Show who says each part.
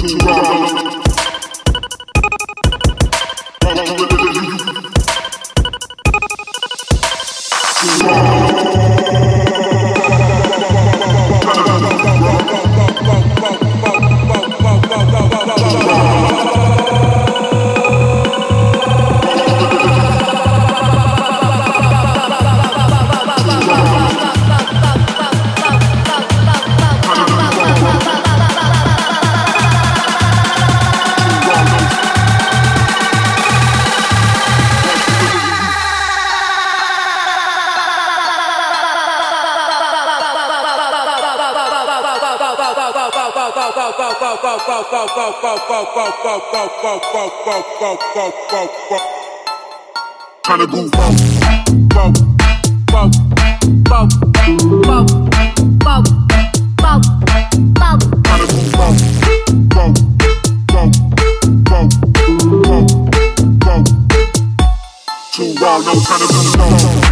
Speaker 1: to rock. Kinda Kinda goof out. Too wild, no kinda goof.